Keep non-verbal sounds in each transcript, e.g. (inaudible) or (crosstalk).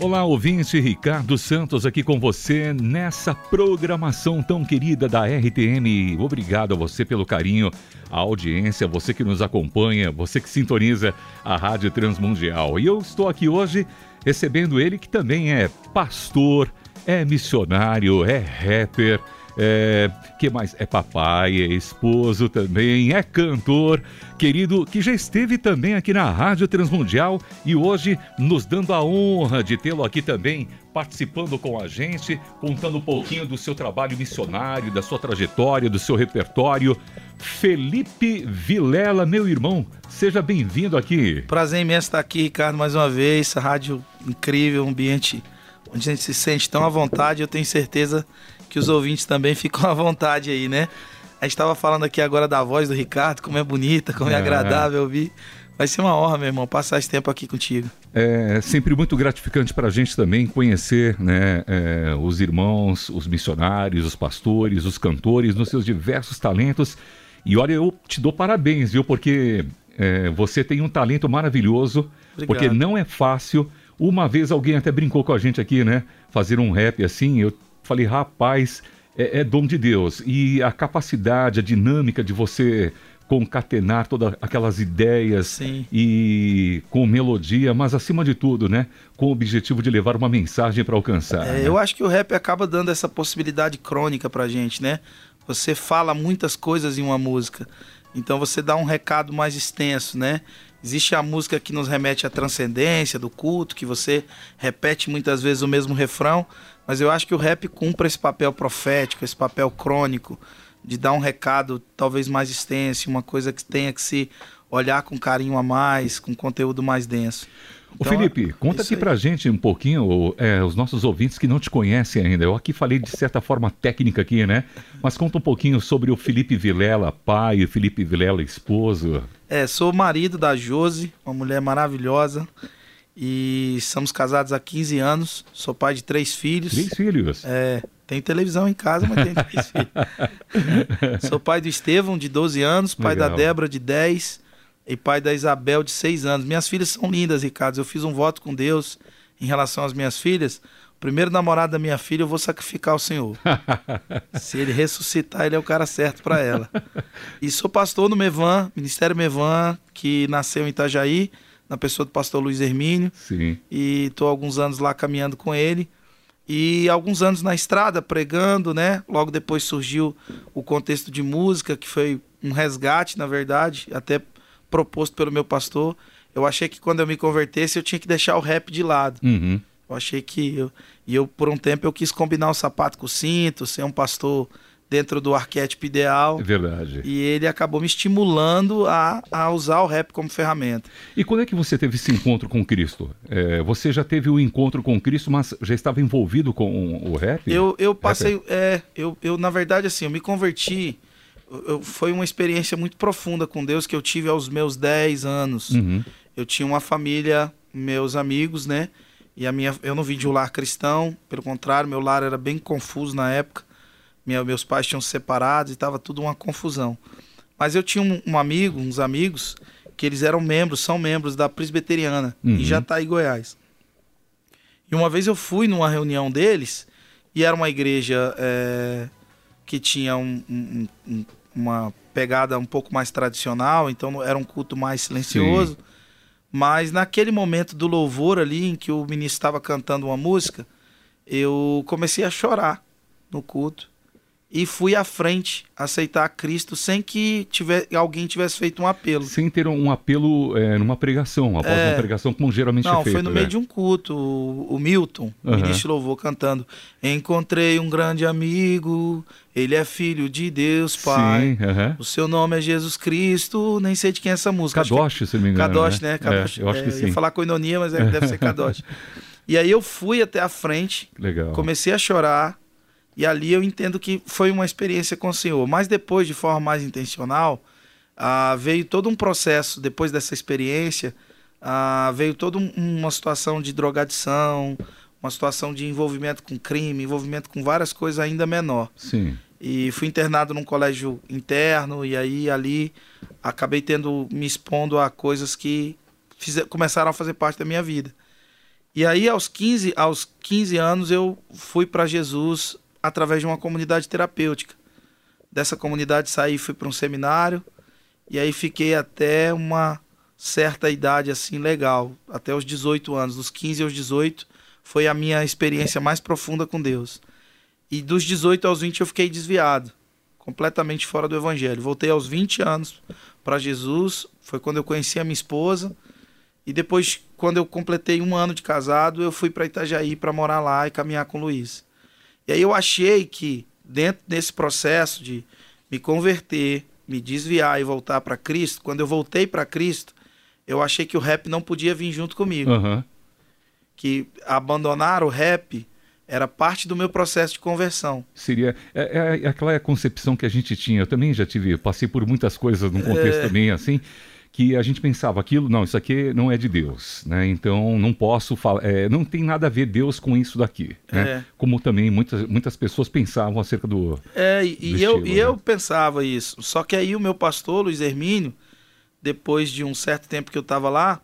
Olá, ouvinte Ricardo Santos aqui com você nessa programação tão querida da RTM. Obrigado a você pelo carinho, a audiência, você que nos acompanha, você que sintoniza a Rádio Transmundial. E eu estou aqui hoje recebendo ele que também é pastor, é missionário, é rapper é, que mais? É papai, é esposo também, é cantor, querido, que já esteve também aqui na Rádio Transmundial e hoje nos dando a honra de tê-lo aqui também, participando com a gente, contando um pouquinho do seu trabalho missionário, da sua trajetória, do seu repertório. Felipe Vilela, meu irmão, seja bem-vindo aqui. Prazer imenso estar aqui, Ricardo, mais uma vez. Rádio incrível, um ambiente onde a gente se sente tão à vontade. Eu tenho certeza que os ouvintes também (laughs) ficam à vontade aí, né? A gente estava falando aqui agora da voz do Ricardo, como é bonita, como é, é agradável ouvir. Vai ser uma honra, meu irmão, passar esse tempo aqui contigo. É sempre muito gratificante para a gente também conhecer né, é, os irmãos, os missionários, os pastores, os cantores, nos seus diversos talentos. E olha, eu te dou parabéns, viu? Porque é, você tem um talento maravilhoso, Obrigado. porque não é fácil. Uma vez alguém até brincou com a gente aqui, né? Fazer um rap assim, eu falei, rapaz, é, é dom de Deus. E a capacidade, a dinâmica de você concatenar todas aquelas ideias Sim. e com melodia, mas acima de tudo, né, com o objetivo de levar uma mensagem para alcançar. É, né? Eu acho que o rap acaba dando essa possibilidade crônica para gente, né? Você fala muitas coisas em uma música, então você dá um recado mais extenso, né? Existe a música que nos remete à transcendência do culto, que você repete muitas vezes o mesmo refrão, mas eu acho que o rap cumpre esse papel profético, esse papel crônico, de dar um recado talvez mais extenso, uma coisa que tenha que se olhar com carinho a mais, com conteúdo mais denso. Então, Ô Felipe, conta aqui aí. pra gente um pouquinho, é, os nossos ouvintes que não te conhecem ainda. Eu aqui falei de certa forma técnica aqui, né? Mas conta um pouquinho sobre o Felipe Vilela, pai, o Felipe Vilela, esposo. É, sou marido da Josi, uma mulher maravilhosa. E estamos casados há 15 anos. Sou pai de três filhos. Três filhos? É. Tem televisão em casa, mas tem três (laughs) filhos. Sou pai do Estevão, de 12 anos, pai Legal. da Débora, de 10, e pai da Isabel, de 6 anos. Minhas filhas são lindas, Ricardo. Eu fiz um voto com Deus em relação às minhas filhas. O primeiro namorado da minha filha, eu vou sacrificar ao Senhor. (laughs) Se ele ressuscitar, ele é o cara certo para ela. E sou pastor no Mevan, Ministério Mevan, que nasceu em Itajaí na pessoa do pastor Luiz Hermínio. Sim. E estou alguns anos lá caminhando com ele. E alguns anos na estrada, pregando, né? Logo depois surgiu o contexto de música, que foi um resgate, na verdade, até proposto pelo meu pastor. Eu achei que quando eu me convertesse, eu tinha que deixar o rap de lado. Uhum. Eu achei que. Eu, e eu, por um tempo, eu quis combinar o sapato com o cinto, ser um pastor dentro do arquétipo ideal. É verdade. E ele acabou me estimulando a, a usar o rap como ferramenta. E quando é que você teve esse encontro com Cristo? É, você já teve o um encontro com Cristo, mas já estava envolvido com o rap? Eu, eu passei. É, eu, eu, na verdade, assim, eu me converti. Eu, foi uma experiência muito profunda com Deus que eu tive aos meus 10 anos. Uhum. Eu tinha uma família, meus amigos, né? E a minha, eu não vim de um lar cristão, pelo contrário, meu lar era bem confuso na época. Minha, meus pais tinham se separado e estava tudo uma confusão. Mas eu tinha um, um, amigo, uns amigos, que eles eram membros, são membros da Presbiteriana, uhum. em Jataí, Goiás. E uma vez eu fui numa reunião deles, e era uma igreja é, que tinha um, um, uma pegada um pouco mais tradicional, então era um culto mais silencioso. Sim. Mas naquele momento do louvor ali, em que o ministro estava cantando uma música, eu comecei a chorar no culto e fui à frente aceitar Cristo sem que tiver, alguém tivesse feito um apelo. Sem ter um apelo é, numa pregação, após é, uma pregação, como geralmente não, é feito. Não, foi no né? meio de um culto. O, Milton, uhum. ministro louvor, cantando: Encontrei um grande amigo, ele é filho de Deus, Pai. Sim, uhum. O seu nome é Jesus Cristo. Nem sei de quem é essa música. Kadosh, que... se não me engano. Kadosh, né? né? Kadosh. É, eu acho que sim. Ia falar coinonia, mas é, deve ser (laughs) Kadosh. E aí eu fui até a frente, Legal. comecei a chorar e ali eu entendo que foi uma experiência com o Senhor. Mas depois, de forma mais intencional, ah, veio todo um processo, depois dessa experiência, ah, veio toda um, uma situação de drogadição, uma situação de envolvimento com crime, envolvimento com várias coisas ainda menor. Sim. E fui internado num colégio interno, e aí ali acabei tendo, me expondo a coisas que começaram a fazer parte da minha vida. E aí, aos 15, aos 15 anos, eu fui para Jesus através de uma comunidade terapêutica. Dessa comunidade saí fui para um seminário e aí fiquei até uma certa idade assim legal, até os 18 anos, dos 15 aos 18 foi a minha experiência mais profunda com Deus. E dos 18 aos 20 eu fiquei desviado, completamente fora do evangelho. Voltei aos 20 anos para Jesus, foi quando eu conheci a minha esposa. E depois, quando eu completei um ano de casado, eu fui para Itajaí para morar lá e caminhar com o Luiz. E aí eu achei que, dentro desse processo de me converter, me desviar e voltar para Cristo, quando eu voltei para Cristo, eu achei que o rap não podia vir junto comigo. Aham. Que abandonar o rap era parte do meu processo de conversão. Seria é, é aquela concepção que a gente tinha. Eu também já tive, passei por muitas coisas num contexto É. também assim, que a gente pensava aquilo, não, isso aqui não é de Deus, né? Então não posso falar, é, não tem nada a ver Deus com isso daqui, né? É. Como também muitas, muitas pessoas pensavam acerca do. É, e, Do e eu, estilo, e né? eu pensava isso. Só que aí o meu pastor, Luiz Hermínio, depois de um certo tempo que eu tava lá,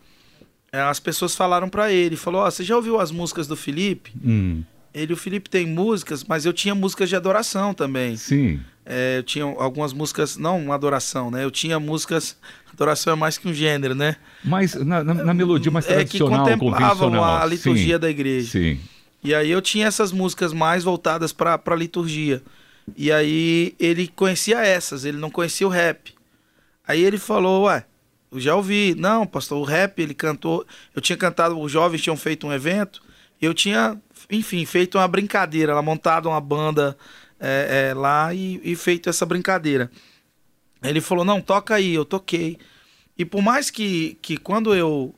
eh, as pessoas falaram pra ele, falou, ó, você já ouviu as músicas do Felipe? Hum, Ele, o Felipe tem músicas, mas eu tinha músicas de adoração também. sim, É, eu tinha algumas músicas, não uma adoração, né? Eu tinha músicas, adoração é mais que um gênero, né? mas na, na- na melodia mais é que tradicional, contemplavam a liturgia sim, da igreja. Sim. E aí eu tinha essas músicas mais voltadas para a liturgia. E aí ele conhecia essas, ele não conhecia o rap. Aí ele falou, ué, eu já ouvi. Não, pastor, o rap ele cantou. Eu tinha cantado, os jovens tinham feito um evento. Eu tinha, enfim, feito uma brincadeira, ela montado uma banda é, é, lá e, e feito essa brincadeira. Ele falou, não, toca aí, eu toquei. E por mais que, que quando eu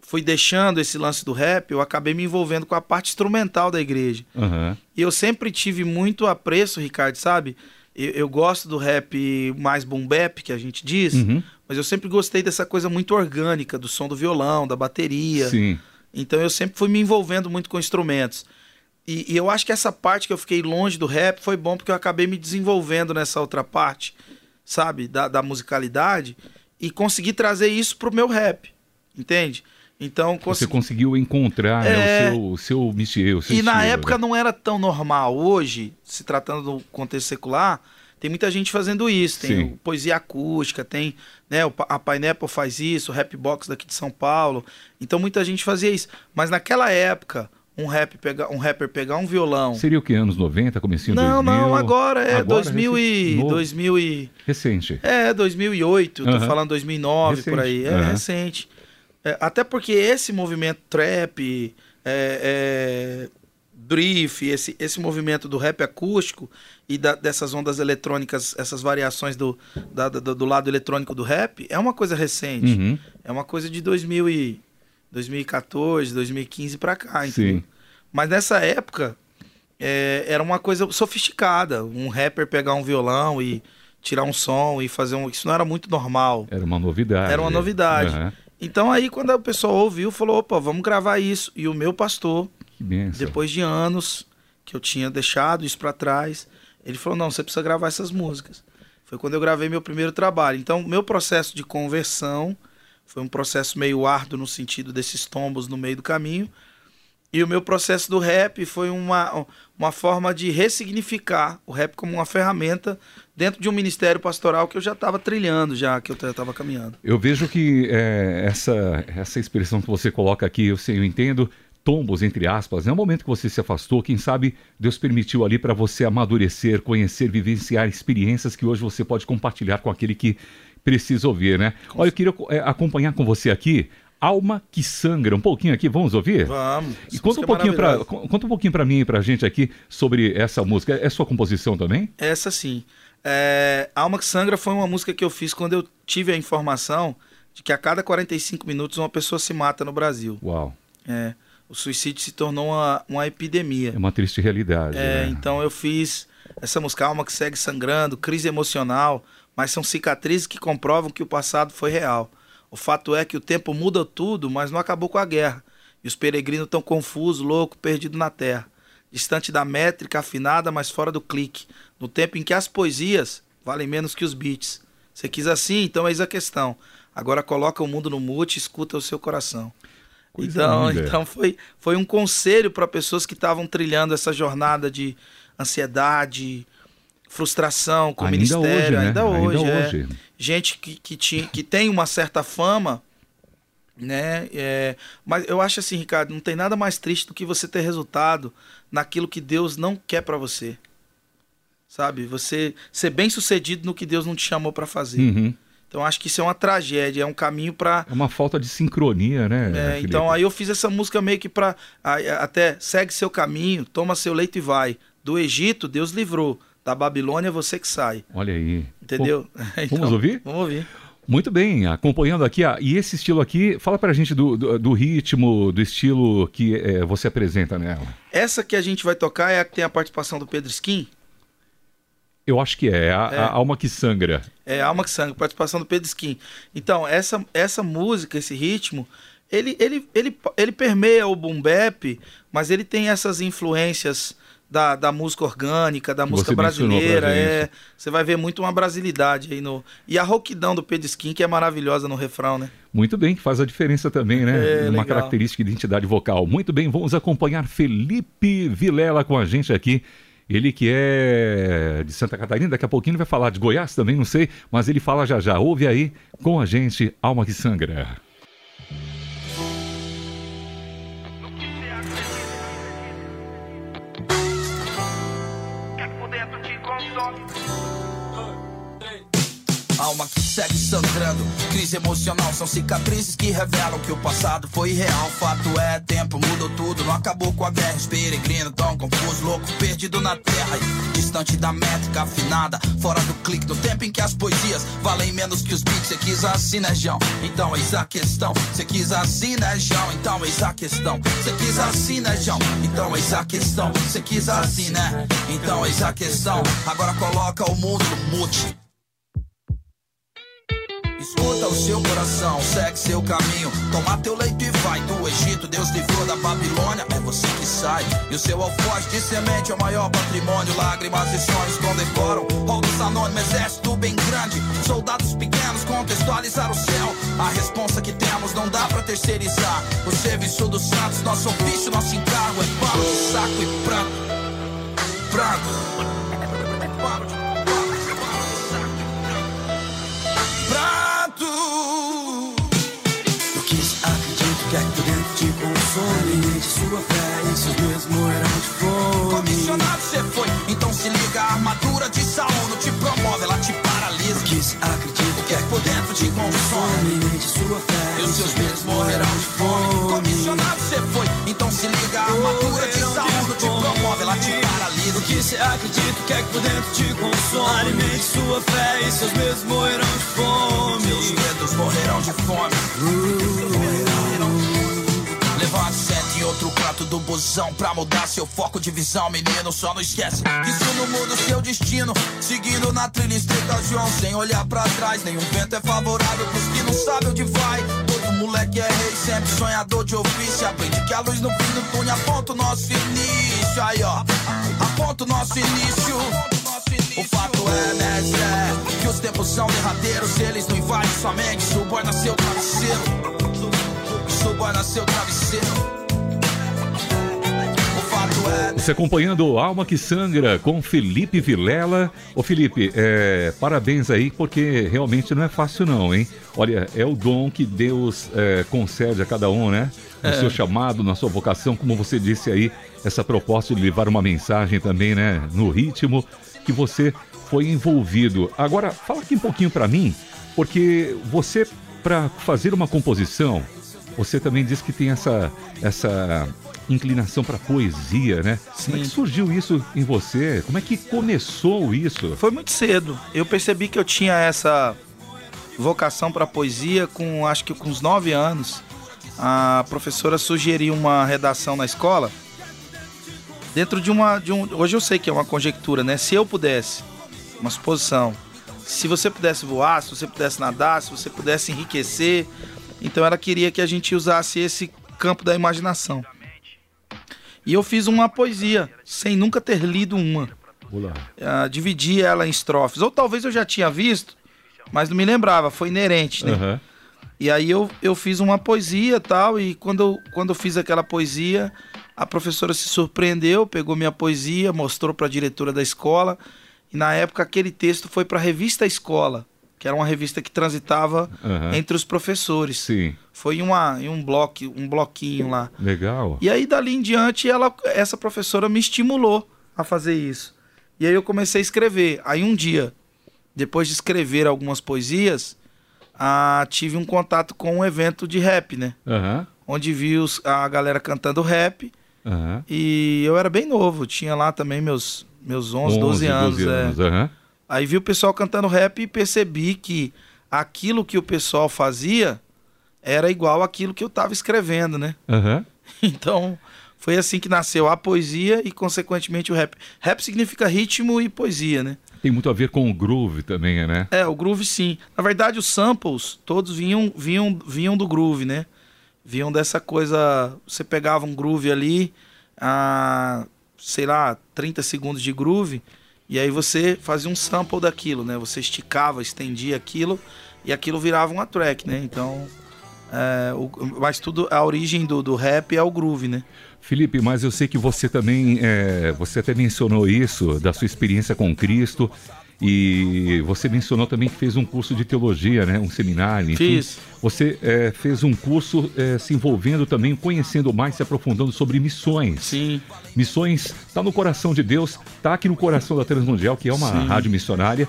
fui deixando esse lance do rap, eu acabei me envolvendo com a parte instrumental da igreja. Aham. E eu sempre tive muito apreço, Ricardo, sabe? Eu, eu gosto do rap mais boom bap, que a gente diz, Uhum. mas eu sempre gostei dessa coisa muito orgânica, do som do violão, da bateria. Sim. Então eu sempre fui me envolvendo muito com instrumentos. E, e eu acho que essa parte que eu fiquei longe do rap foi bom porque eu acabei me desenvolvendo nessa outra parte, sabe? Da, da musicalidade e consegui trazer isso pro meu rap, entende? Então Você consegui. conseguiu encontrar né, É. o seu, o seu o seu E na estilo, época né? não era tão normal. Hoje, se tratando do contexto secular, tem muita gente fazendo isso. Tem poesia acústica, tem, né, a Pineapple faz isso, o Rap Box daqui de São Paulo. Então muita gente fazia isso. Mas naquela época, um, rap pega, um rapper pegar um violão. Seria o que? Anos 90, comecinho Não, 2000? não, agora é Agora, 2000 e, recente, novo. 2000 e Recente. é 2008, tô Aham. falando 2009 por aí, Recente, é aham. recente. É, até porque esse movimento trap, é, é, brief, esse, esse movimento do rap acústico e da- dessas ondas eletrônicas, essas variações do, da- da- do lado eletrônico do rap, é uma coisa recente. Uhum. É uma coisa de 2000 e, 2014, 2015 pra cá, entendeu? Sim. Mas nessa época é, era uma coisa sofisticada. Um rapper pegar um violão e tirar um som e fazer um. Isso não era muito normal. Era uma novidade. Era uma novidade. Aham. Então aí quando a pessoa ouviu, falou, opa, vamos gravar isso. E o meu pastor, Que benção. depois de anos que eu tinha deixado isso pra trás, ele falou, não, você precisa gravar essas músicas. Foi quando eu gravei meu primeiro trabalho. Então, meu processo de conversão foi um processo meio árduo no sentido desses tombos no meio do caminho. E o meu processo do rap foi uma, uma forma de ressignificar o rap como uma ferramenta dentro de um ministério pastoral que eu já estava trilhando, já que eu estava caminhando. Eu vejo que é, essa, essa expressão que você coloca aqui, eu, sei, eu entendo, tombos, entre aspas, é o momento que você se afastou, quem sabe Deus permitiu ali para você amadurecer, conhecer, vivenciar experiências que hoje você pode compartilhar com aquele que precisa ouvir, né? Olha, eu queria é, acompanhar com você aqui, Alma que Sangra, um pouquinho aqui, vamos ouvir? Vamos. E conta um é pouquinho para maravilhosa. conta um pouquinho para mim e para gente aqui sobre essa música. É sua composição também? Essa sim. É, Alma que Sangra foi uma música que eu fiz quando eu tive a informação de que a cada 45 minutos uma pessoa se mata no Brasil. Uau, É, o suicídio se tornou uma, uma epidemia. é uma triste realidade. É, né? então eu fiz essa música Alma que segue sangrando, crise emocional, mas são cicatrizes que comprovam que o passado foi real. O fato é que o tempo muda tudo, mas não acabou com a guerra. E os peregrinos estão confusos, loucos, perdidos na terra. Distante da métrica afinada, mas fora do clique. No tempo em que as poesias valem menos que os beats. Você quis assim, então eis a questão. Agora coloca o mundo no mute e escuta o seu coração. Coisa então, linda. então foi, foi um conselho para pessoas que estavam trilhando essa jornada de ansiedade, frustração com ainda o ministério, hoje, né? ainda hoje. Ainda é. hoje. Gente que, que, tinha, que tem uma certa fama, né? É, mas eu acho assim, Ricardo, não tem nada mais triste do que você ter resultado naquilo que Deus não quer para você. Sabe? Você ser bem sucedido no que Deus não te chamou para fazer. Uhum. Então acho que isso é uma tragédia, é um caminho para É uma falta de sincronia, né? É, então aí eu fiz essa música meio que para até segue seu caminho, toma seu leito e vai. Do Egito Deus livrou, da Babilônia você que sai. Olha aí. Entendeu? (laughs) então, vamos ouvir? Vamos ouvir. Muito bem, acompanhando aqui, ah, e esse estilo aqui, fala pra gente do, do, do ritmo, do estilo que é, você apresenta nela. Essa que a gente vai tocar é a que tem a participação do Pedro Skin, eu acho que é, a, é. a, Alma que Sangra. É, a Alma que Sangra, participação do Pedro Skin. Então, essa, essa música, esse ritmo, ele, ele, ele, ele permeia o boom bap, mas ele tem essas influências da, da música orgânica, da música brasileira. É, você vai ver muito uma brasilidade aí no. E a rouquidão do Pedro Skin, que é maravilhosa no refrão, né? Muito bem, que faz a diferença também, né? É, uma legal. característica de identidade vocal. Muito bem, vamos acompanhar Felipe Vilela com a gente aqui ele que é de Santa Catarina, daqui a pouquinho vai falar de Goiás também, não sei, mas ele fala já já. Ouve aí com a gente, Alma que Sangra. Sangrando, crise emocional são cicatrizes que revelam que o passado foi real. Fato é, tempo mudou tudo, não acabou com a guerra. Os peregrinos tão confuso, louco, perdido na terra. Distante da métrica afinada, fora do clique, no tempo em que as poesias valem menos que os beats. Cê quis assim, né, João? Então eis a questão. Cê quis assim, né, João? Então eis a questão. Cê quis assim, né, João? Então eis a questão. Cê quis assim, né? Então eis a questão. Agora coloca o mundo no mute. Escuta o seu coração, segue seu caminho. Toma teu leito e vai. Do Egito, Deus livrou da Babilônia. É você que sai. E o seu alforje de semente é o maior patrimônio. Lágrimas e sonhos condecoram. Rolos anônimos, exército bem grande. Soldados pequenos contextualizar o céu. A responsa que temos não dá pra terceirizar. O serviço dos santos, nosso ofício, nosso encargo é pano de saco e pranto. Pranto. Pano de sua fé e seus meus morrerão de fome. Comissionado você foi, então se liga, a armadura de Saul não te promove, ela te paralisa. Que se acredita que é por dentro te consome de sua fé e os seus medos morrerão de fome. Comissionado você foi, então se liga, a armadura de Saul não te promove, ela te paralisa. O que se acredita que é que por dentro te consome. Alimente sua fé e seus medos morrerão de fome. Seus medos morrerão de fome. Uh, Levante, sente outro canto do busão Pra mudar seu foco de visão Menino, só não esquece que isso não muda o seu destino. Seguindo na trilha estreita, João Sem olhar pra trás Nenhum vento é favorável pros que não sabem onde vai. Todo moleque é rei, sempre sonhador de ofício. Aprende que a luz no fim do túnel aponta o nosso início. Aí ó, aponta o nosso início. O fato é, né, Zé, que os tempos são derradeiros, eles não invadem sua mente, suborna seu travesseiro. Suborna seu travesseiro. Você acompanhando Alma que Sangra com Felipe Vilela. Ô Felipe, é, parabéns aí, porque realmente não é fácil não, hein? Olha, é o dom que Deus é, concede a cada um, né? No é. seu chamado, na sua vocação, como você disse aí, essa proposta de levar uma mensagem também, né? No ritmo que você foi envolvido. Agora, fala aqui um pouquinho para mim, porque você, para fazer uma composição, você também disse que tem essa, essa inclinação para poesia, né? Sim. Como é que surgiu isso em você? Como é que começou isso? Foi muito cedo. Eu percebi que eu tinha essa vocação para poesia com acho que com uns nove anos. A professora sugeriu uma redação na escola dentro de uma de um hoje eu sei que é uma conjectura, né? Se eu pudesse, uma suposição, se você pudesse voar, se você pudesse nadar, se você pudesse enriquecer, então ela queria que a gente usasse esse campo da imaginação. E eu fiz uma poesia, sem nunca ter lido uma. Uh, dividi ela em estrofes. Ou talvez eu já tinha visto, mas não me lembrava, foi inerente, né? Uhum. E aí eu, eu fiz uma poesia tal, e quando eu, quando eu fiz aquela poesia, a professora se surpreendeu, pegou minha poesia, mostrou para a diretora da escola, e na época aquele texto foi para a revista Escola, que era uma revista que transitava Aham. entre os professores. Sim. Foi em, uma, em um, bloco, um bloquinho lá. Legal. E aí, dali em diante, ela, essa professora me estimulou a fazer isso. E aí eu comecei a escrever. Aí um dia, depois de escrever algumas poesias, ah, tive um contato com um evento de rap, né? Aham. Onde vi os- a galera cantando rap. Aham. E eu era bem novo, tinha lá também meus, meus 11, 12 anos. 12 é. anos. Aí vi o pessoal cantando rap e percebi que aquilo que o pessoal fazia era igual àquilo que eu estava escrevendo, né? Aham. (laughs) Então, foi assim que nasceu a poesia e, consequentemente, o rap. Rap significa ritmo e poesia, né? Tem muito a ver com o groove também, né? É, o groove sim. Na verdade, os samples todos vinham, vinham, vinham do groove, né? Vinham dessa coisa. Você pegava um groove ali, a, sei lá, 30 segundos de groove, e aí você fazia um sample daquilo, né? Você esticava, estendia aquilo, e aquilo virava uma track, né? Então. é, o- mas tudo, a origem do, do rap é o groove, né? Felipe, mas eu sei que você também, é, você até mencionou isso, da sua experiência com Cristo, e você mencionou também que fez um curso de teologia, né? Um seminário, enfim. Fiz. Você é, fez um curso é, se envolvendo também, conhecendo mais, se aprofundando sobre missões. Sim. Missões está no coração de Deus, está aqui no coração da Transmundial, que é uma Sim. rádio missionária.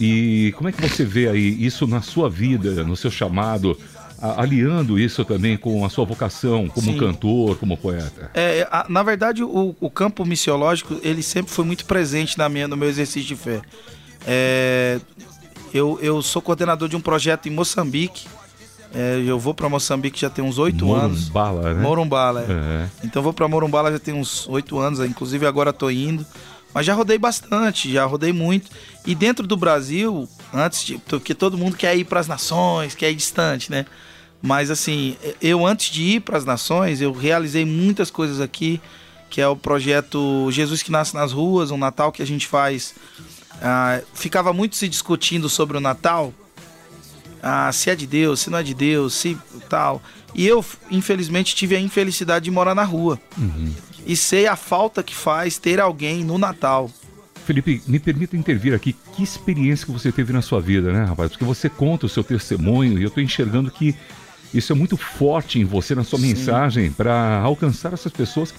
E como é que você vê aí isso na sua vida, no seu chamado, aliando isso também com a sua vocação como Sim. cantor, como poeta? É, na verdade, o, o campo missiológico ele sempre foi muito presente na minha, no meu exercício de fé. É, eu, eu sou coordenador de um projeto em Moçambique. É, eu vou para Moçambique já tem uns oito anos. Morumbala, né? Morumbala, é. É. Então vou para Morumbala já tem uns oito anos, inclusive agora tô indo. Mas já rodei bastante, já rodei muito. E dentro do Brasil, antes de. Porque todo mundo quer ir para as nações, quer ir distante, né? Mas assim, eu antes de ir para as nações, eu realizei muitas coisas aqui, que é o projeto Jesus que Nasce nas Ruas, um Natal que a gente faz. Ah, ficava muito se discutindo sobre o Natal, ah, se é de Deus, se não é de Deus, se tal. E eu, infelizmente, tive a infelicidade de morar na rua. E sei a falta que faz ter alguém no Natal. Felipe, me permita intervir aqui. Que experiência que você teve na sua vida, né, rapaz? Porque você conta o seu testemunho e eu estou enxergando que isso é muito forte em você, na sua Sim. mensagem, para alcançar essas pessoas que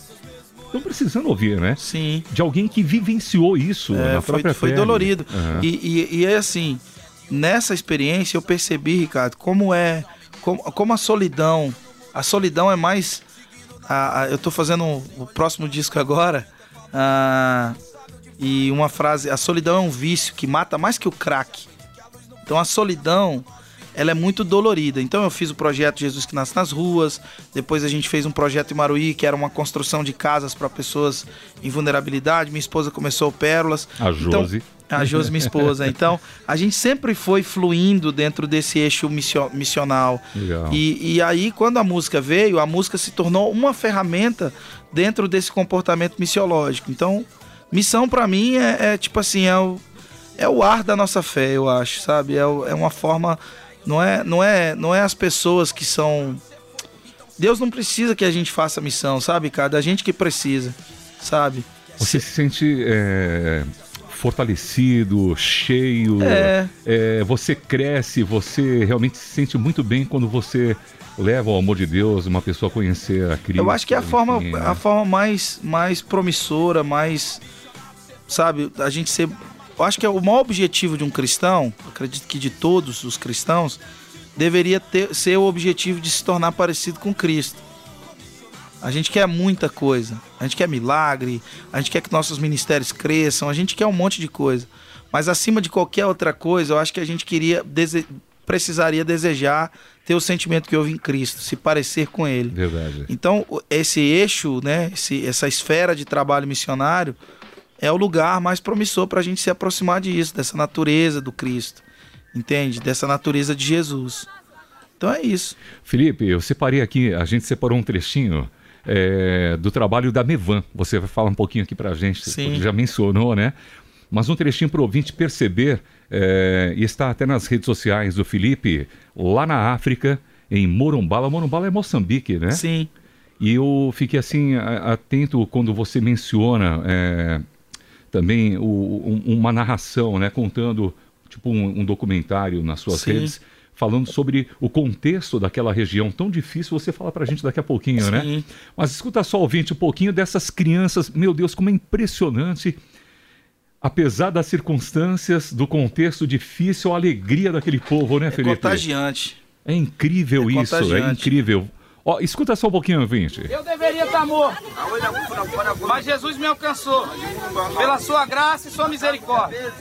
estão precisando ouvir, né? Sim. De alguém que vivenciou isso É, na foi, própria foi pele. dolorido. Aham. E, e, e é assim, nessa experiência eu percebi, Ricardo, como é. Como, como a solidão. A solidão é mais. a- a- eu tô fazendo o próximo disco agora. ah, e uma frase: a solidão é um vício que mata mais que o crack. Então a solidão. Ela é muito dolorida. Então eu fiz o projeto Jesus que Nasce nas Ruas. Depois a gente fez um projeto em Maruí, que era uma construção de casas para pessoas em vulnerabilidade. Minha esposa começou o Pérolas. A Então, Josi. a Josi, minha esposa. (laughs) Então, a gente sempre foi fluindo dentro desse eixo missio- missional. E, e aí, quando a música veio, a música se tornou uma ferramenta dentro desse comportamento missiológico. Então, missão pra mim é, é tipo assim, é o, é o ar da nossa fé, eu acho, sabe? É, o- é uma forma. Não é, não, é, não é as pessoas que são. Deus não precisa que a gente faça missão, sabe, cara? A gente que precisa, sabe? Você se sente é, fortalecido, cheio, É. é, você cresce, você realmente se sente muito bem quando você leva o amor de Deus, uma pessoa a conhecer a Cristo. Eu acho que é a forma, né? a forma mais, mais promissora, mais. Sabe, a gente ser. Eu acho que é o maior objetivo de um cristão, acredito que de todos os cristãos, deveria ter, ser o objetivo de se tornar parecido com Cristo. A gente quer muita coisa. A gente quer milagre, a gente quer que nossos ministérios cresçam, a gente quer um monte de coisa. Mas acima de qualquer outra coisa, eu acho que a gente queria dese- precisaria desejar ter o sentimento que houve em Cristo, se parecer com ele. Verdade. Então, esse eixo, né, esse, essa esfera de trabalho missionário é o lugar mais promissor para a gente se aproximar disso, dessa natureza do Cristo, entende? Dessa natureza de Jesus. Então é isso. Felipe, eu separei aqui, a gente separou um trechinho é, do trabalho da Mevan. Você vai falar um pouquinho aqui pra gente, Sim. já mencionou, né? Mas um trechinho para o ouvinte perceber é, e está até nas redes sociais do Felipe, lá na África, em Morumbala. Morumbala é Moçambique, né? Sim. E eu fiquei assim, atento quando você menciona é, também o, um, uma narração, né? Contando, tipo um, um documentário nas suas Sim. redes falando sobre o contexto daquela região tão difícil. Você fala para a gente daqui a pouquinho, né? Sim. né? Mas escuta só, ouvinte, um pouquinho dessas crianças. Meu Deus, como é impressionante. Apesar das circunstâncias, do contexto difícil, a alegria daquele povo, né, é Felipe? É contagiante. É incrível é isso, é incrível. Ó, escuta só um pouquinho, ouvinte. Eu deveria estar morto, mas Jesus me alcançou. Pela sua graça e sua misericórdia.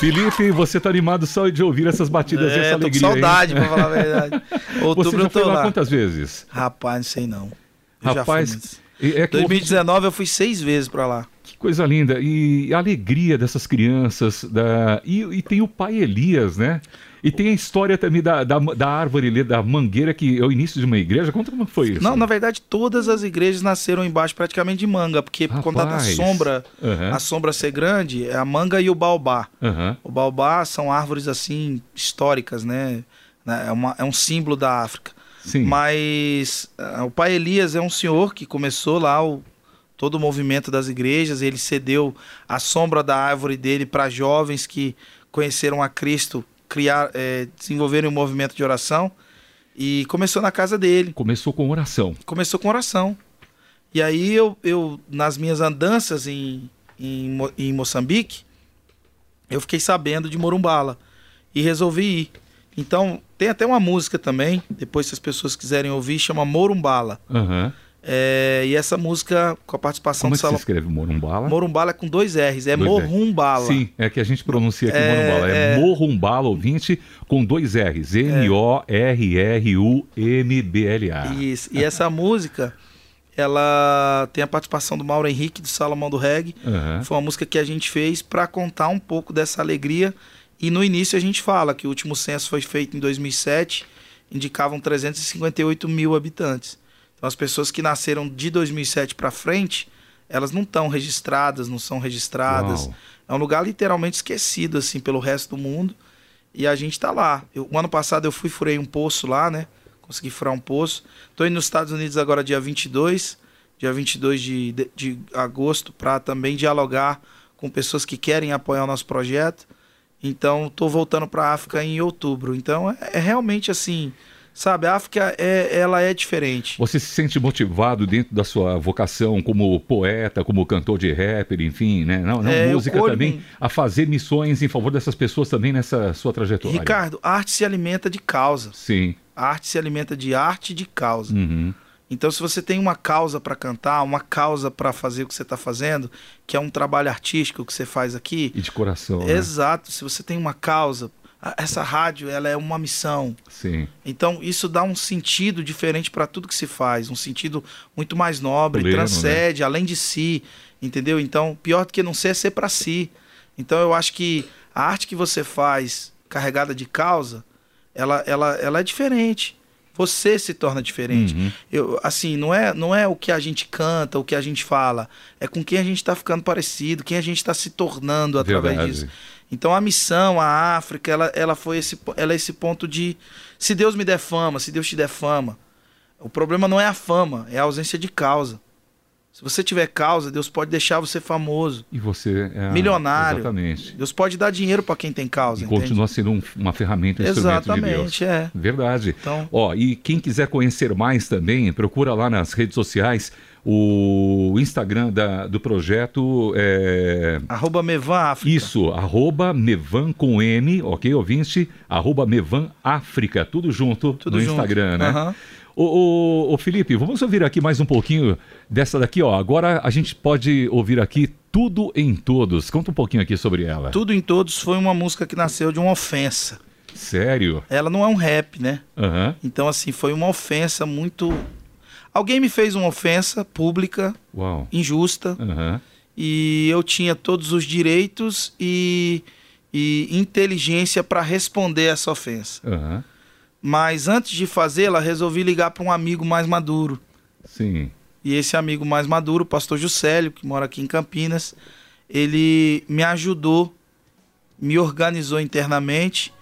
Felipe, você tá animado só de ouvir essas batidas é, e essa alegria. Tô com saudade, hein? pra falar a verdade. (laughs) Outubro você já foi lá, lá quantas vezes? Rapaz, não sei não. Eu Rapaz, é 2019 eu fui seis vezes para lá. Que coisa linda. E a alegria dessas crianças. Da... E, e tem o pai Elias, né? E tem a história também da, da, da árvore da mangueira, que é o início de uma igreja. Conta como foi isso. Não, na verdade, todas as igrejas nasceram embaixo praticamente de manga, porque Rapaz. por conta da sombra, uhum. a sombra ser grande, é a manga e o baobá. Uhum. O baobá são árvores assim históricas, né? É, uma, é um símbolo da África. Sim. Mas uh, o pai Elias é um senhor que começou lá o, todo o movimento das igrejas, ele cedeu a sombra da árvore dele para jovens que conheceram a Cristo criar, é, desenvolverem um movimento de oração. E começou na casa dele. Começou com oração. Começou com oração. E aí eu, eu nas minhas andanças em, em, em Moçambique, eu fiquei sabendo de Morumbala. E resolvi ir. Então, tem até uma música também, depois se as pessoas quiserem ouvir, chama Morumbala. Uhum. É, e essa música com a participação Como do Salomão. Como é escreve Morumbala? Morumbala é com dois R's, é dois Morumbala. Sim, é que a gente pronuncia aqui é, Morumbala. É, é Morumbala, ouvinte, com dois R's. M-O-R-R-U-M-B-L-A. Isso, e essa música, ela tem a participação do Mauro Henrique, do Salomão do Reggae. Uhum. Foi uma música que a gente fez para contar um pouco dessa alegria. E no início a gente fala que o último censo foi feito em 2007, indicavam 358 mil habitantes. Então, as pessoas que nasceram de 2007 para frente, elas não estão registradas, não são registradas. Uau. É um lugar literalmente esquecido assim pelo resto do mundo. E a gente está lá. Eu, o ano passado eu fui furei um poço lá, né? Consegui furar um poço. Estou indo nos Estados Unidos agora dia 22, dia 22 de, de, de agosto, para também dialogar com pessoas que querem apoiar o nosso projeto. Então, estou voltando para a África em outubro. Então, é, é realmente assim Sabe, a África é, ela é diferente. Você se sente motivado dentro da sua vocação como poeta, como cantor de rapper, enfim, né? Não, não é, música também, a fazer missões em favor dessas pessoas também nessa sua trajetória. Ricardo, a arte se alimenta de causa. Sim. A arte se alimenta de arte e de causa. Uhum. Então, se você tem uma causa para cantar, uma causa para fazer o que você está fazendo, que é um trabalho artístico que você faz aqui. E de coração. Né? Exato. Se você tem uma causa, essa rádio ela é uma missão. Sim. Então isso dá um sentido diferente para tudo que se faz, um sentido muito mais nobre, Pleno, transcende, né? além de si, entendeu? Então pior do que não ser é ser para si. Então eu acho que a arte que você faz carregada de causa, ela, ela, ela é diferente. Você se torna diferente. Uhum. Eu, assim, não é, não é o que a gente canta, o que a gente fala, é com quem a gente está ficando parecido, quem a gente está se tornando através Verdade. disso. Então a missão, a África, ela, ela foi esse, ela é esse ponto de se Deus me der fama, se Deus te der fama, o problema não é a fama, é a ausência de causa. Se você tiver causa, Deus pode deixar você famoso. E você é milionário. Exatamente. Deus pode dar dinheiro para quem tem causa. E entende? continua sendo um, uma ferramenta, um Exatamente, de Deus. é. Verdade. Então... Ó, e quem quiser conhecer mais também, procura lá nas redes sociais o Instagram da, do projeto é... Arroba Mevan África. Isso, arroba Mevan com M, ok, ouvinte? Arroba Mevan África, tudo junto tudo no junto. Instagram, né? Uhum. Ô, ô, ô, Felipe, vamos ouvir aqui mais um pouquinho dessa daqui, ó. Agora a gente pode ouvir aqui Tudo em Todos. Conta um pouquinho aqui sobre ela. Tudo em Todos foi uma música que nasceu de uma ofensa. Sério? Ela não é um rap, né? Uhum. Então, assim, foi uma ofensa muito Alguém me fez uma ofensa pública, Uau. injusta, uhum. e eu tinha todos os direitos e, e inteligência para responder essa ofensa. Aham. Mas antes de fazê-la, resolvi ligar para um amigo mais maduro. Sim. E esse amigo mais maduro, o pastor Juscelio, que mora aqui em Campinas, ele me ajudou, me organizou internamente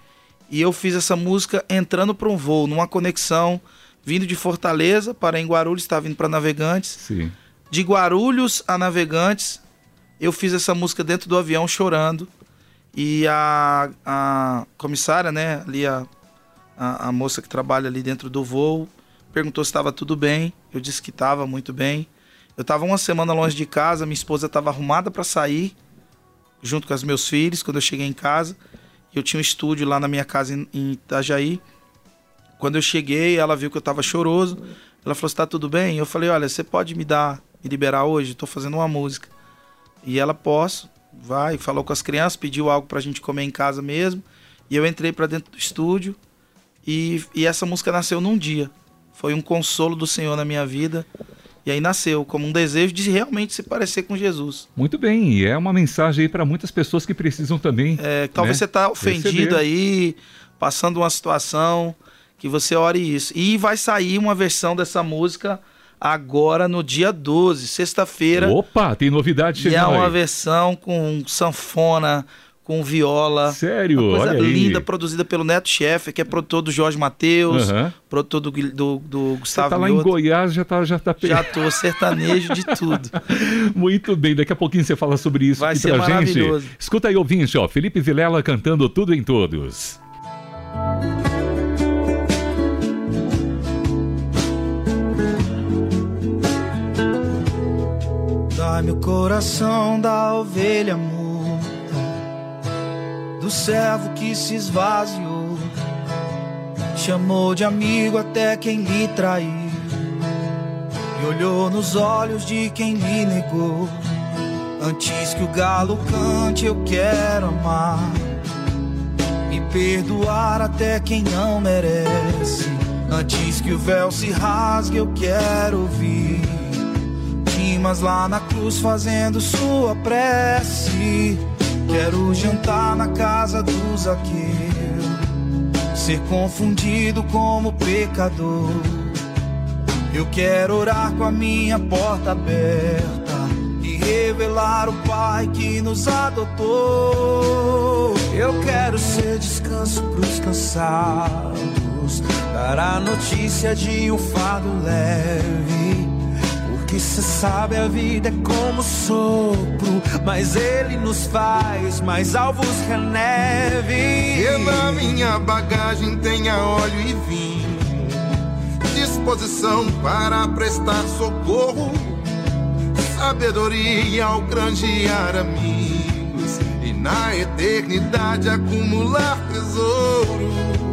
e eu fiz essa música entrando para um voo, numa conexão, vindo de Fortaleza para em Guarulhos, estava vindo para Navegantes. Sim. De Guarulhos a Navegantes, eu fiz essa música dentro do avião chorando. E a, a comissária, né, ali a, a, a moça que trabalha ali dentro do voo, perguntou se estava tudo bem. Eu disse que estava muito bem. Eu estava uma semana longe de casa, minha esposa estava arrumada para sair, junto com os meus filhos, quando eu cheguei em casa. Eu tinha um estúdio lá na minha casa em, em Itajaí. Quando eu cheguei, ela viu que eu estava choroso. Ela falou: "Está tudo bem?" Eu falei: "Olha, você pode me dar, me liberar hoje? Estou fazendo uma música." E ela posso, vai, falou com as crianças, pediu algo pra gente comer em casa mesmo. E eu entrei pra dentro do estúdio e, e essa música nasceu num dia. Foi um consolo do Senhor na minha vida. E aí nasceu como um desejo de realmente se parecer com Jesus. Muito bem, e é uma mensagem aí para muitas pessoas que precisam também. É, talvez né, você tá ofendido receber. aí, passando uma situação que você ore isso. E vai sair uma versão dessa música agora no dia 12, sexta-feira. Opa, tem novidade E chegando é uma aí. versão com sanfona, com viola. Sério, Uma coisa olha aí. linda, produzida pelo Neto Chefe, que é produtor do Jorge Matheus, Aham. produtor do, do, do Você Gustavo tá lá em Mioto. Goiás, já tá, já tá Já tô sertanejo de (laughs) tudo. Muito bem, daqui a pouquinho você fala sobre isso Vai aqui ser pra gente. maravilhoso. Escuta aí, ouvinte, ó, Felipe Vilela cantando Tudo em Todos. Dá-me o coração da ovelha muda, do servo que se esvaziou, chamou de amigo até quem lhe traiu, e olhou nos olhos de quem lhe negou. Antes que o galo cante, eu quero amar e perdoar até quem não merece. Antes que o véu se rasgue, eu quero ouvir Dimas lá na cruz fazendo sua prece. Quero jantar na casa do Zaqueu, ser confundido como pecador. Eu quero orar com a minha porta aberta e revelar o Pai que nos adotou. Eu quero ser descanso pros cansados, dar a notícia de um fardo leve. Porque cê sabe a vida é como sopro, mas ele nos faz mais alvos que a neve. Eu na minha bagagem tenha óleo e vinho, disposição para prestar socorro, sabedoria ao granjear amigos e na eternidade acumular tesouros.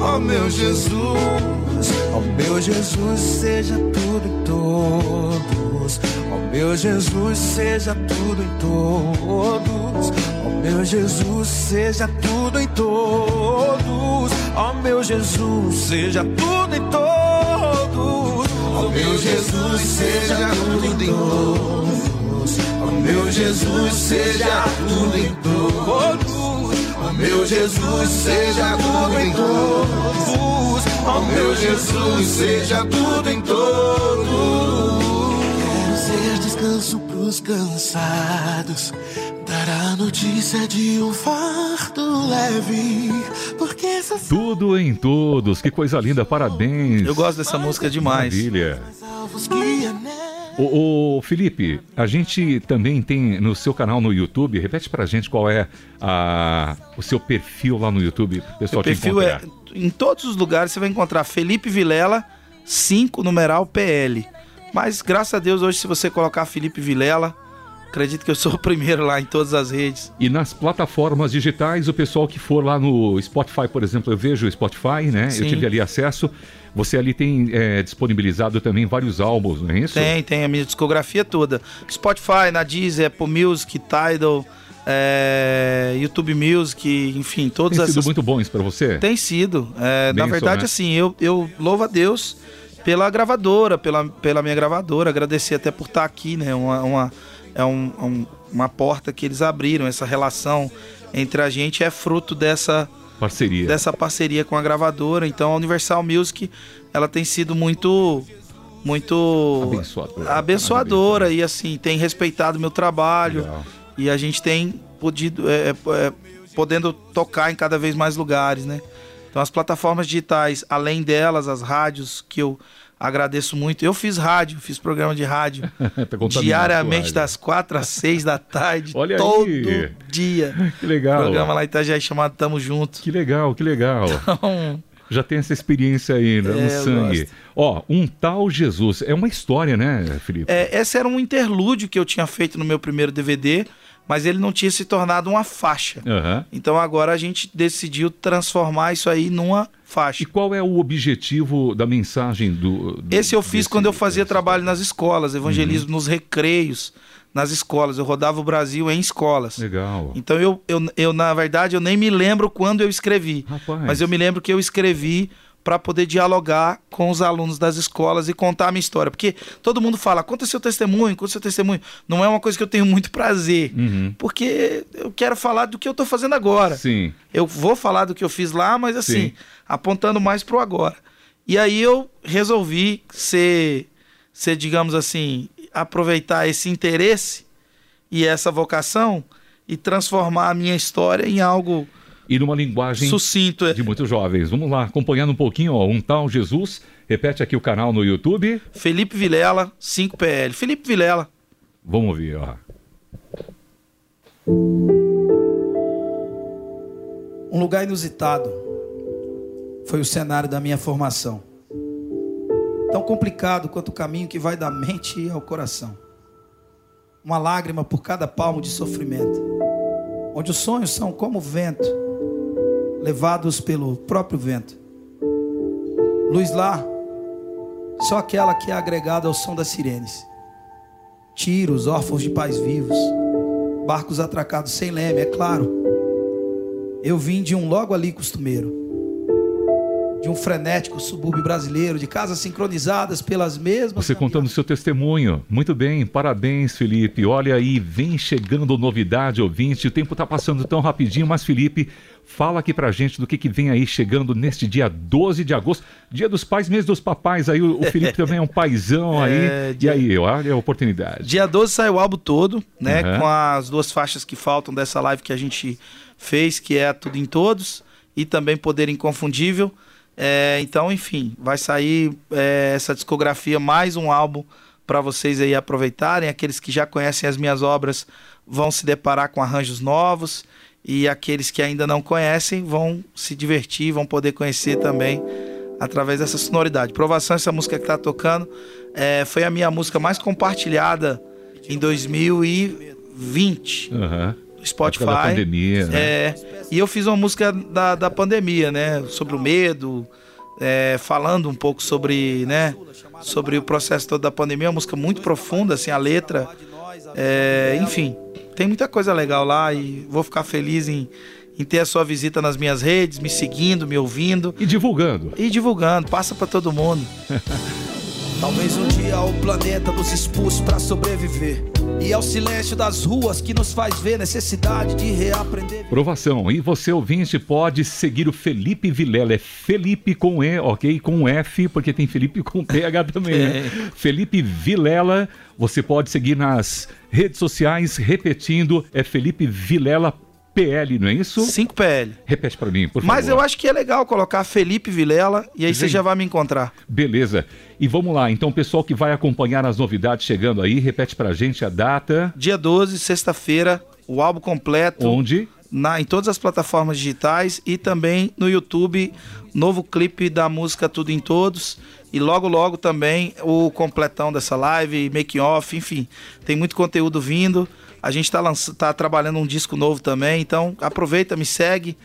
Ó meu Jesus, Ó meu Jesus, seja tudo em todos. Ó meu Jesus, seja tudo em todos. Ó meu Jesus, seja tudo em todos. Ó meu Jesus, seja tudo em todos. ó meu Jesus, seja tudo em todos. Ó meu Jesus, seja tudo em todos. Meu Jesus, seja tudo em todos. Ó meu Jesus, seja tudo em todos. Quero ser descanso pros cansados. Dar a notícia de um fardo leve. Porque essas Tudo em Todos, que coisa linda, parabéns. Eu gosto dessa música demais. Maravilha. alvos Ô, ô, Felipe, a gente também tem no seu canal no YouTube, repete pra gente qual é a, o seu perfil lá no YouTube, pessoal Meu perfil é. Em todos os lugares você vai encontrar Felipe Vilela, 5 numeral PL. Mas graças a Deus, hoje, se você colocar Felipe Vilela, acredito que eu sou o primeiro lá em todas as redes. E nas plataformas digitais, o pessoal que for lá no Spotify, por exemplo, eu vejo o Spotify, né? Eu Sim. tive ali acesso. Você ali tem é, disponibilizado também vários álbuns, não é isso? Tem, tem a minha discografia toda. Spotify, na Deezer, Apple Music, Tidal, é, YouTube Music, enfim, todas Tem sido essas muito bons pra você? Tem sido. É, na Bênção, verdade, né? assim, eu, eu louvo a Deus pela gravadora, pela, pela minha gravadora. Agradecer até por estar aqui, né? Uma, uma, é um, um- uma porta que eles abriram, essa relação entre a gente é fruto dessa parceria. dessa parceria com a gravadora. Então a Universal Music ela tem sido muito muito abençoadora, abençoadora e assim tem respeitado meu trabalho Legal. e a gente tem podido é, é, podendo tocar em cada vez mais lugares, né? Então as plataformas digitais, além delas, as rádios que eu agradeço muito. Eu fiz rádio, fiz programa de rádio (laughs) Tá diariamente das quatro às seis da tarde, (laughs) Olha todo aí. dia. Que legal. Programa lá em Itajaí chamado Tamo Junto. Que legal, que legal. (laughs) Então, Já tem essa experiência aí, né, É, no sangue. Ó, um tal Jesus. É uma história, né, Felipe? É, esse era um interlúdio que eu tinha feito no meu primeiro DVD, mas ele não tinha se tornado uma faixa. Aham. Então agora a gente decidiu transformar isso aí numa faixa. E qual é o objetivo da mensagem do. do- Esse eu fiz desse- quando eu fazia desse- trabalho nas escolas, evangelismo Uhum. nos recreios, nas escolas. Eu rodava o Brasil em escolas. Legal. Então eu, eu, eu, na verdade, eu nem me lembro quando eu escrevi. Rapaz. Mas eu me lembro que eu escrevi para poder dialogar com os alunos das escolas e contar a minha história. Porque todo mundo fala, conta seu testemunho, conta seu testemunho. Não é uma coisa que eu tenho muito prazer. Uhum. Porque eu quero falar do que eu estou fazendo agora. Sim. Eu vou falar do que eu fiz lá, mas assim, Sim. apontando mais pro agora. E aí eu resolvi ser, ser, digamos assim, aproveitar esse interesse e essa vocação e transformar a minha história em algo E numa linguagem sucinto. é. de muitos jovens. Vamos lá, acompanhando um pouquinho, ó. Um tal Jesus. Repete aqui o canal no YouTube. Felipe Vilela, 5PL. Felipe Vilela. Vamos ouvir, ó. Um lugar inusitado foi o cenário da minha formação. Tão complicado quanto o caminho que vai da mente ao coração. Uma lágrima por cada palmo de sofrimento. Onde os sonhos são como vento, levados pelo próprio vento. Luz lá, só aquela que é agregada ao som das sirenes. Tiros, órfãos de pais vivos, barcos atracados sem leme, é claro. Eu vim de um logo ali costumeiro. De um frenético subúrbio brasileiro, de casas sincronizadas pelas mesmas. Você contando o seu testemunho. Muito bem, parabéns, Felipe. Olha aí, vem chegando novidade, ouvinte. O tempo está passando tão rapidinho, mas, Felipe, fala aqui pra gente do que, que vem aí chegando neste dia 12 de agosto. Dia dos pais, mês dos papais. Aí o, o Felipe (laughs) também é um paizão aí. É, E dia- aí, olha a oportunidade. Dia 12 sai o álbum todo, né? Uhum. Com as duas faixas que faltam dessa live que a gente fez, que é Tudo em Todos e também Poder Inconfundível. É, então, enfim, vai sair é, essa discografia, mais um álbum para vocês aí aproveitarem. Aqueles que já conhecem as minhas obras vão se deparar com arranjos novos e aqueles que ainda não conhecem vão se divertir, vão poder conhecer também através dessa sonoridade. Provação, essa música que está tocando, é, foi a minha música mais compartilhada em 2020 Aham. Spotify. Da pandemia, né? É, e eu fiz uma música da, da pandemia, né? Sobre o medo, é, falando um pouco sobre, né? Sobre o processo todo da pandemia, uma música muito profunda, assim, a letra. É, enfim, tem muita coisa legal lá e vou ficar feliz em, em ter a sua visita nas minhas redes, me seguindo, me ouvindo E divulgando. e divulgando. Passa pra todo mundo. (laughs) Talvez um dia o planeta nos expulse para sobreviver. E é o silêncio das ruas que nos faz ver necessidade de reaprender. Provação. E você, ouvinte, pode seguir o Felipe Vilela. É Felipe com E, ok? Com F, porque tem Felipe com PH também, né? (laughs) Felipe Vilela. Você pode seguir nas redes sociais, repetindo, é Felipe Vilela PL, não é isso? 5PL. Repete pra mim, por favor. Mas eu acho que é legal colocar Felipe Vilela e aí você já vai me encontrar. Beleza. E vamos lá, então, pessoal que vai acompanhar as novidades chegando aí, repete pra gente a data, Dia 12, sexta-feira, o álbum completo onde. na, em todas as plataformas digitais e também no YouTube, novo clipe da música Tudo em Todos. E logo, logo também o completão dessa live, making off, enfim, tem muito conteúdo vindo. A gente tá, lança, tá trabalhando um disco novo também, então aproveita, me segue.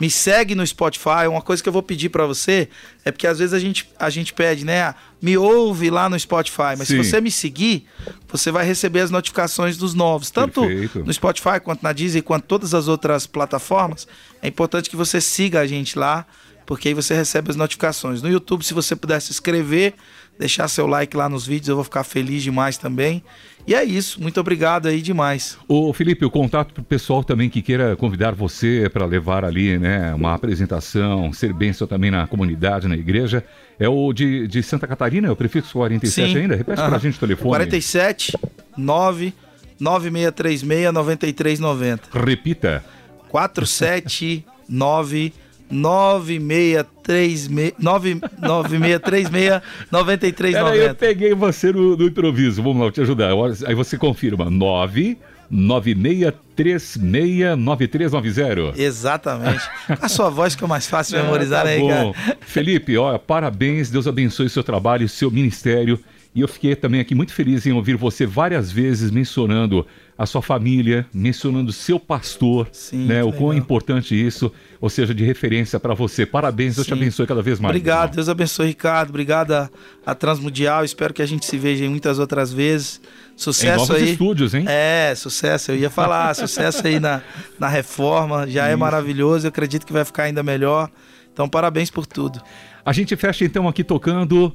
Me segue no Spotify. Uma coisa que eu vou pedir pra você é porque às vezes a gente, a gente pede, né? Me ouve lá no Spotify. Mas Sim. se você me seguir, você vai receber as notificações dos novos. Tanto Perfeito. no Spotify, quanto na Disney, quanto todas as outras plataformas. É importante que você siga a gente lá porque aí você recebe as notificações. No YouTube, se você puder se inscrever, deixar seu like lá nos vídeos, eu vou ficar feliz demais também. E é isso, muito obrigado aí demais. Ô Felipe, o contato pro pessoal também que queira convidar você para levar ali, né, uma apresentação, ser bênção também na comunidade, na igreja, é o de, de Santa Catarina, é o prefixo 47 Sim. ainda? Repete uhum. pra gente o telefone. 47 9 9636 9390. Repita. 479 9636 9390. Eu peguei você no, no, improviso. Vamos lá, vou te ajudar. Aí você confirma. 9 96369390. Exatamente. A sua voz que é mais fácil de (laughs) memorizar, é, tá né, bom. Felipe, olha, parabéns. Deus abençoe seu trabalho, seu ministério. E eu fiquei também aqui muito feliz em ouvir você várias vezes mencionando a sua família, mencionando seu pastor, Sim, né? O quão importante isso, ou seja, de referência para você. Parabéns, Deus Sim. te abençoe cada vez mais. Obrigado, irmão. Deus abençoe, Ricardo. Obrigado a, a Transmundial. Espero que a gente se veja em muitas outras vezes. Sucesso em novos aí. estúdios, hein? É, sucesso. Eu ia falar, (laughs) sucesso aí na, na reforma. Já é isso. é maravilhoso. Eu acredito que vai ficar ainda melhor. Então, parabéns por tudo. A gente fecha então aqui tocando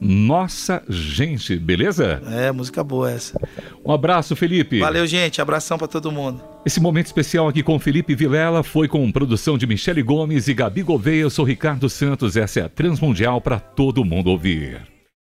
nossa Gente, beleza? É, música boa essa. Um abraço, Felipe. Valeu, gente. Abração para todo mundo. Esse momento especial aqui com Felipe Vilela foi com produção de Michele Gomes e Gabi Gouveia. Eu sou Ricardo Santos. Essa é a Transmundial para todo mundo ouvir.